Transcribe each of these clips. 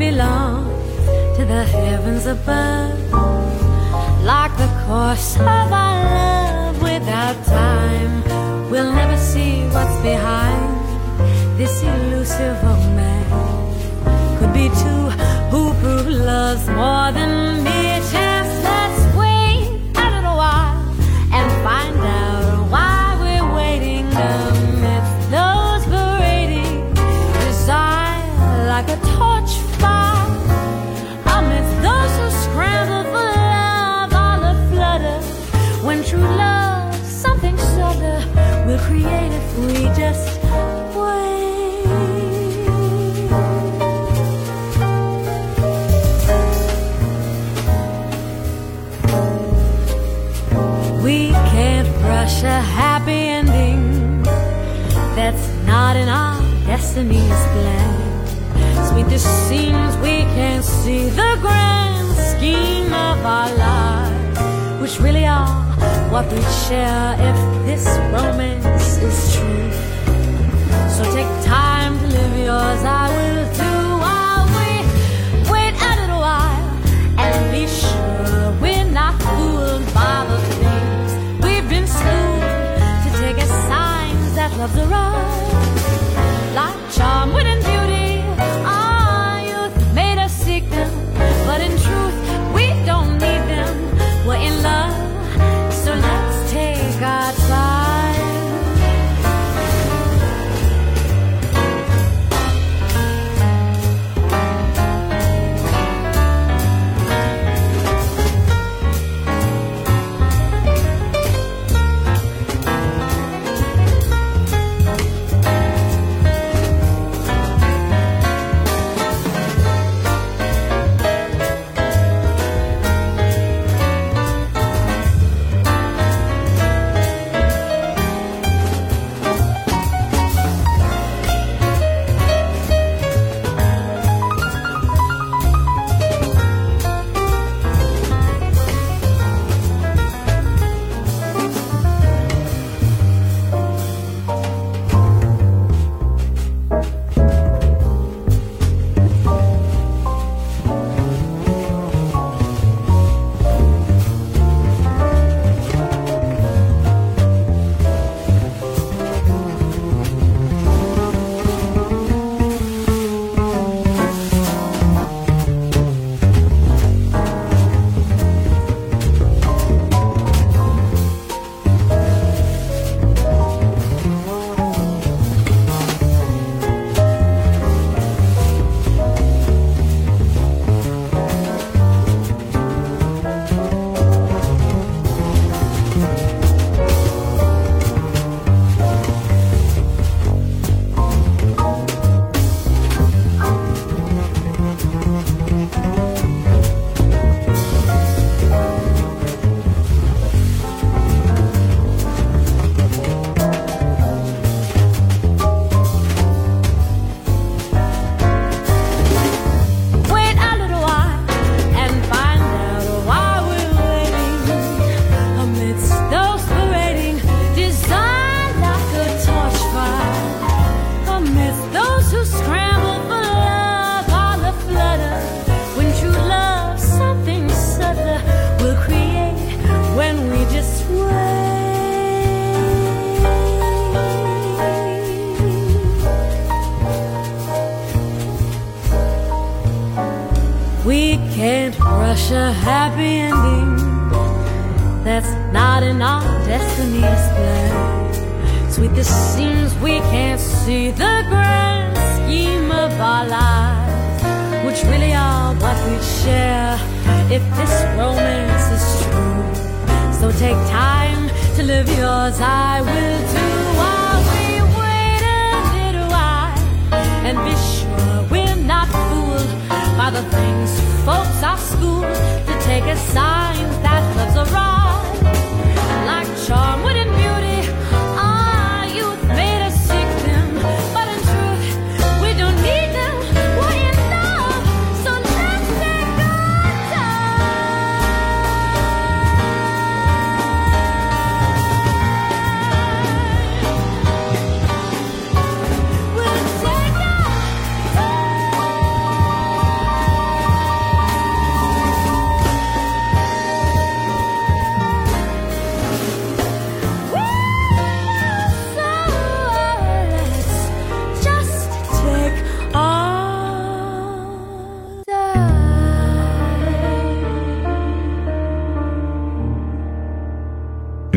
What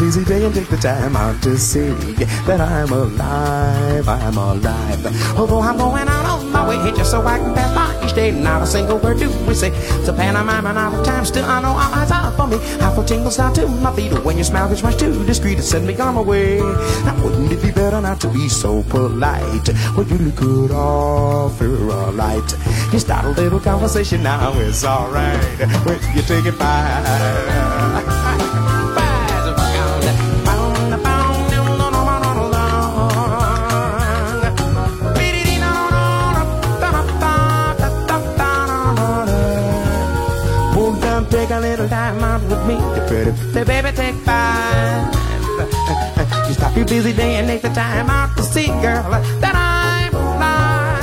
busy day and take the time out to see that I'm alive, I'm alive. Although I'm going out on my way just so I can pass by each day, not a single word do we say. It's a pantomime and out of time, still I know all eyes are for me. I feel tingles down to my feet when your smile gets much too discreet to send me on my way. Now wouldn't it be better not to be so polite? Well, you look good off, you're alright. You start a little conversation now, it's alright. When you take it by. Take a little time out with me? Pretty, say, baby, take five. You stop your busy day and take the time out to see, girl, that I'm alive.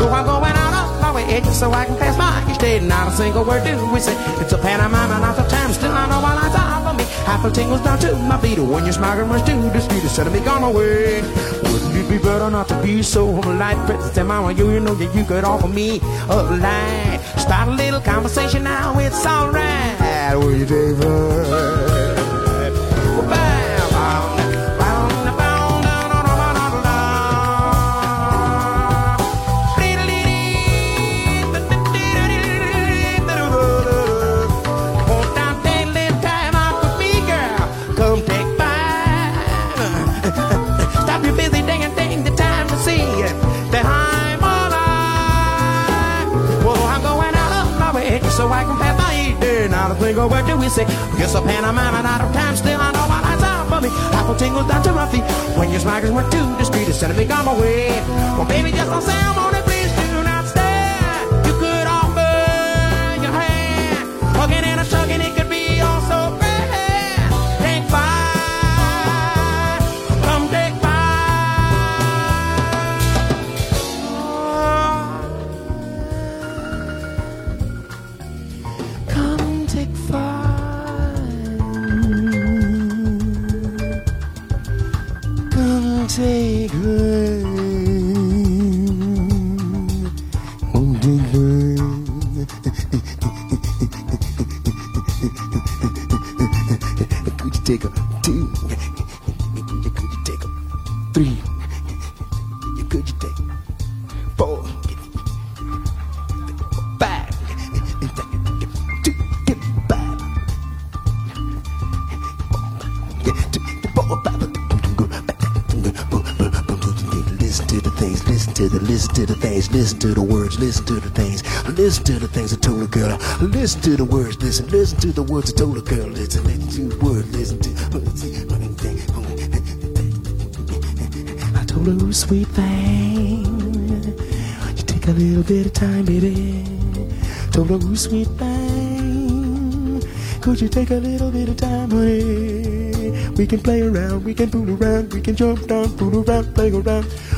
Oh, I'm going out of my way so I can pass by each day. Not a single word do we say. It's a pantomime, not the time. Still, I know my lines are for me. Half a tingles down to my feet. When you're smiling, rush to the street instead of me gone away. Wouldn't it be better not to be so polite? And mama, you, you know that you could offer me a light. Start a little conversation now, it's alright. Will you, David? Go, where do we say? Yes, a pantomime and out of time, still I know my lines out for me. Apple tingles down to my feet. When your smackers went to the street, instead of me my way. Well, baby, just don't say I'm on it, listen to the things, listen to the things I told a girl. Listen to the words, listen, listen to the words I told a girl. Listen, listen to the words, listen to. I told her, "Ooh, sweet thing, you take a little bit of time, baby. Told her, "Ooh, sweet thing, could you take a little bit of time, honey? We can play around, we can fool around, we can jump down, fool around, play around.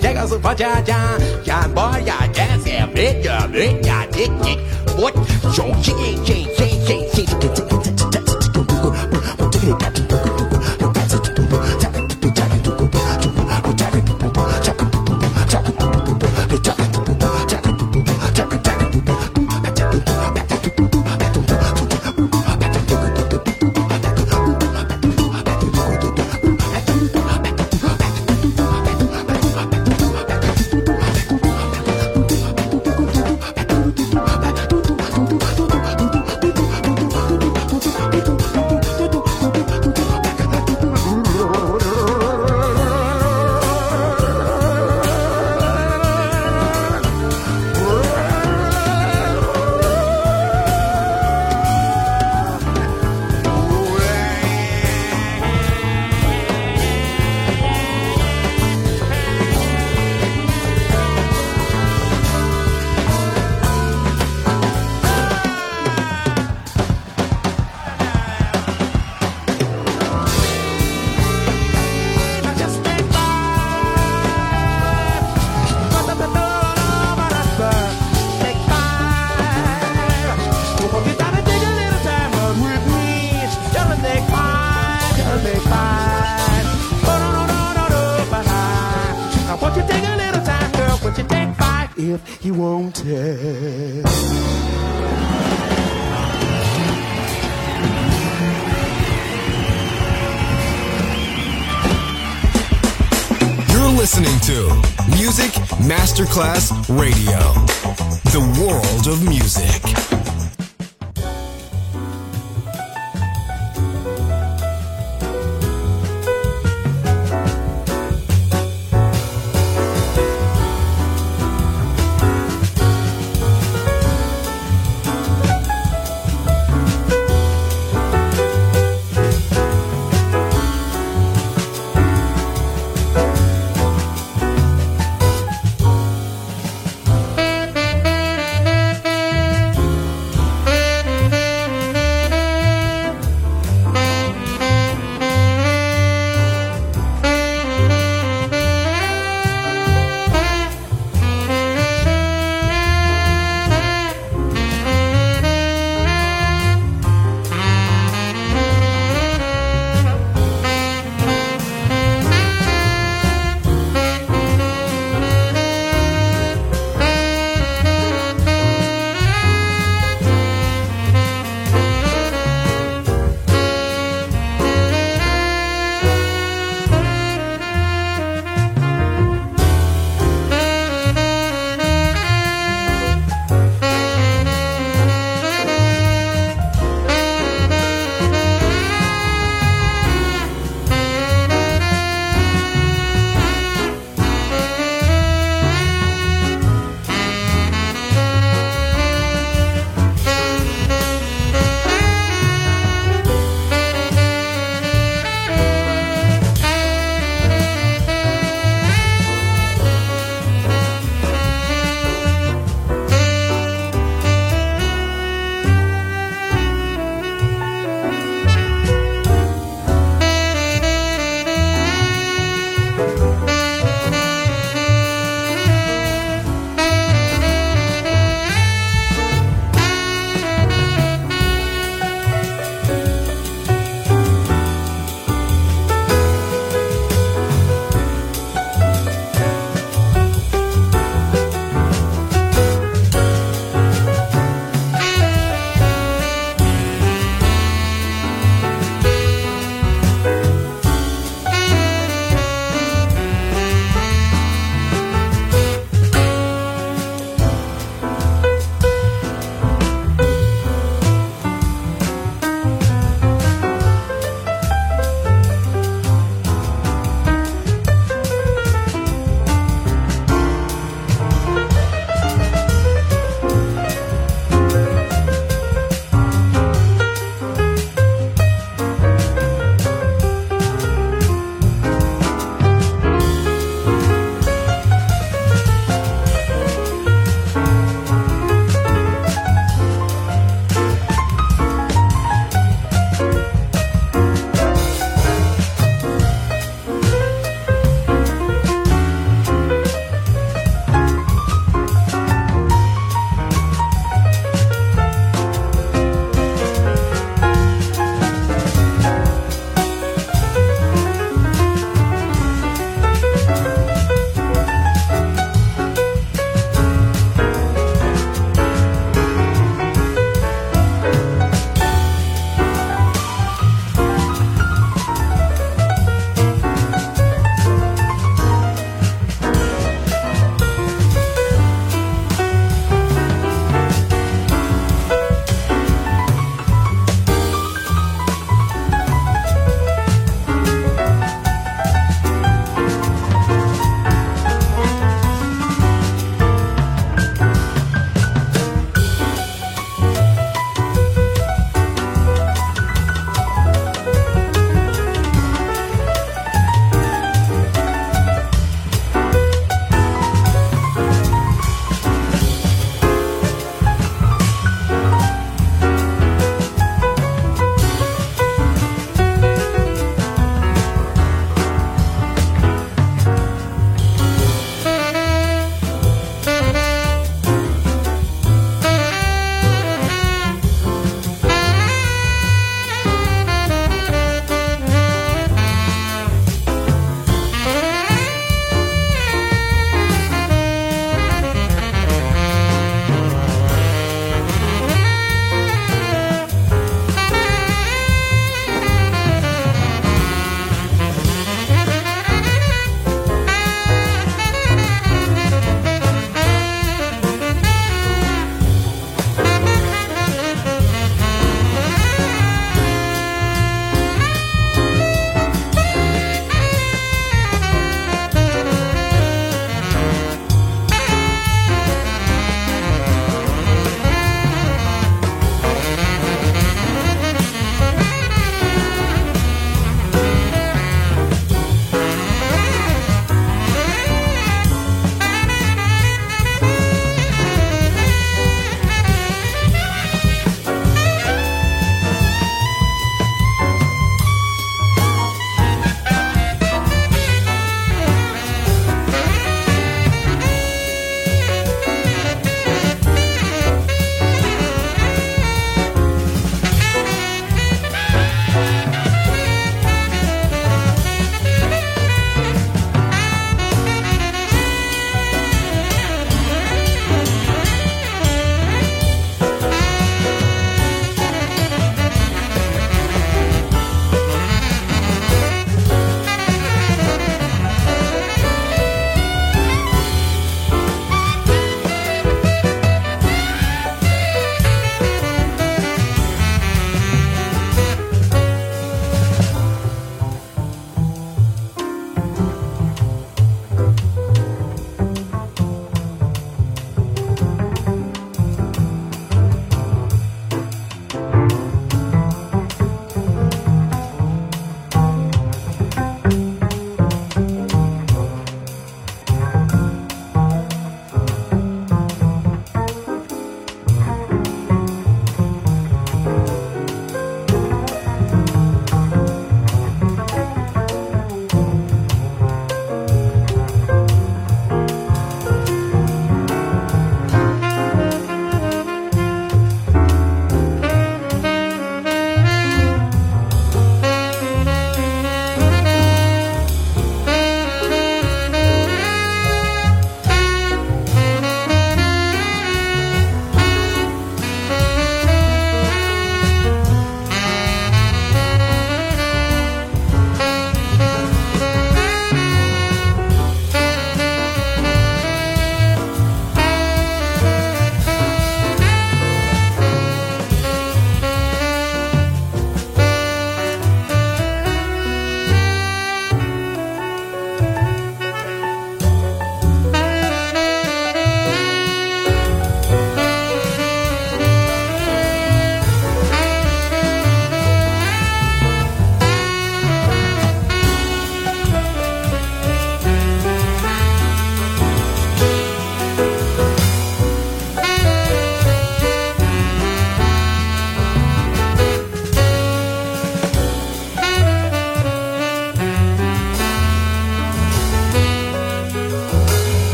Chega su fa cha cha, cha bo ya cha se bit ya bit ya dik dik. What? So chi chi chi chi chi. If. You're listening to Music Masterclass Radio, the world of music.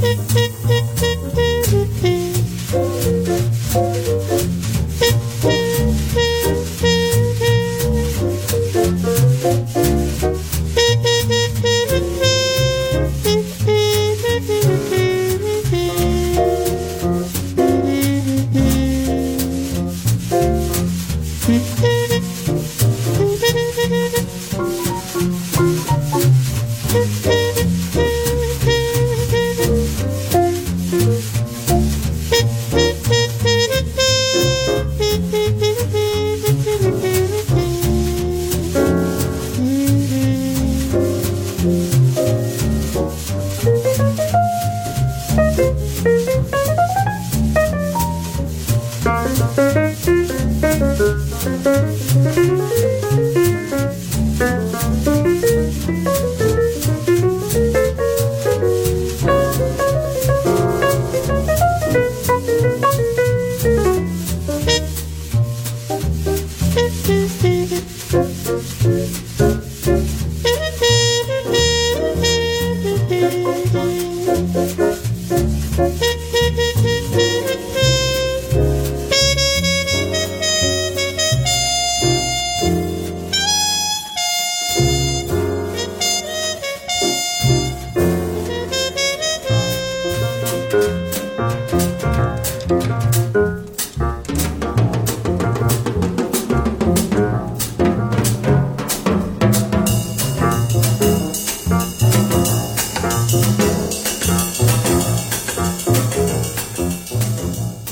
Thank you.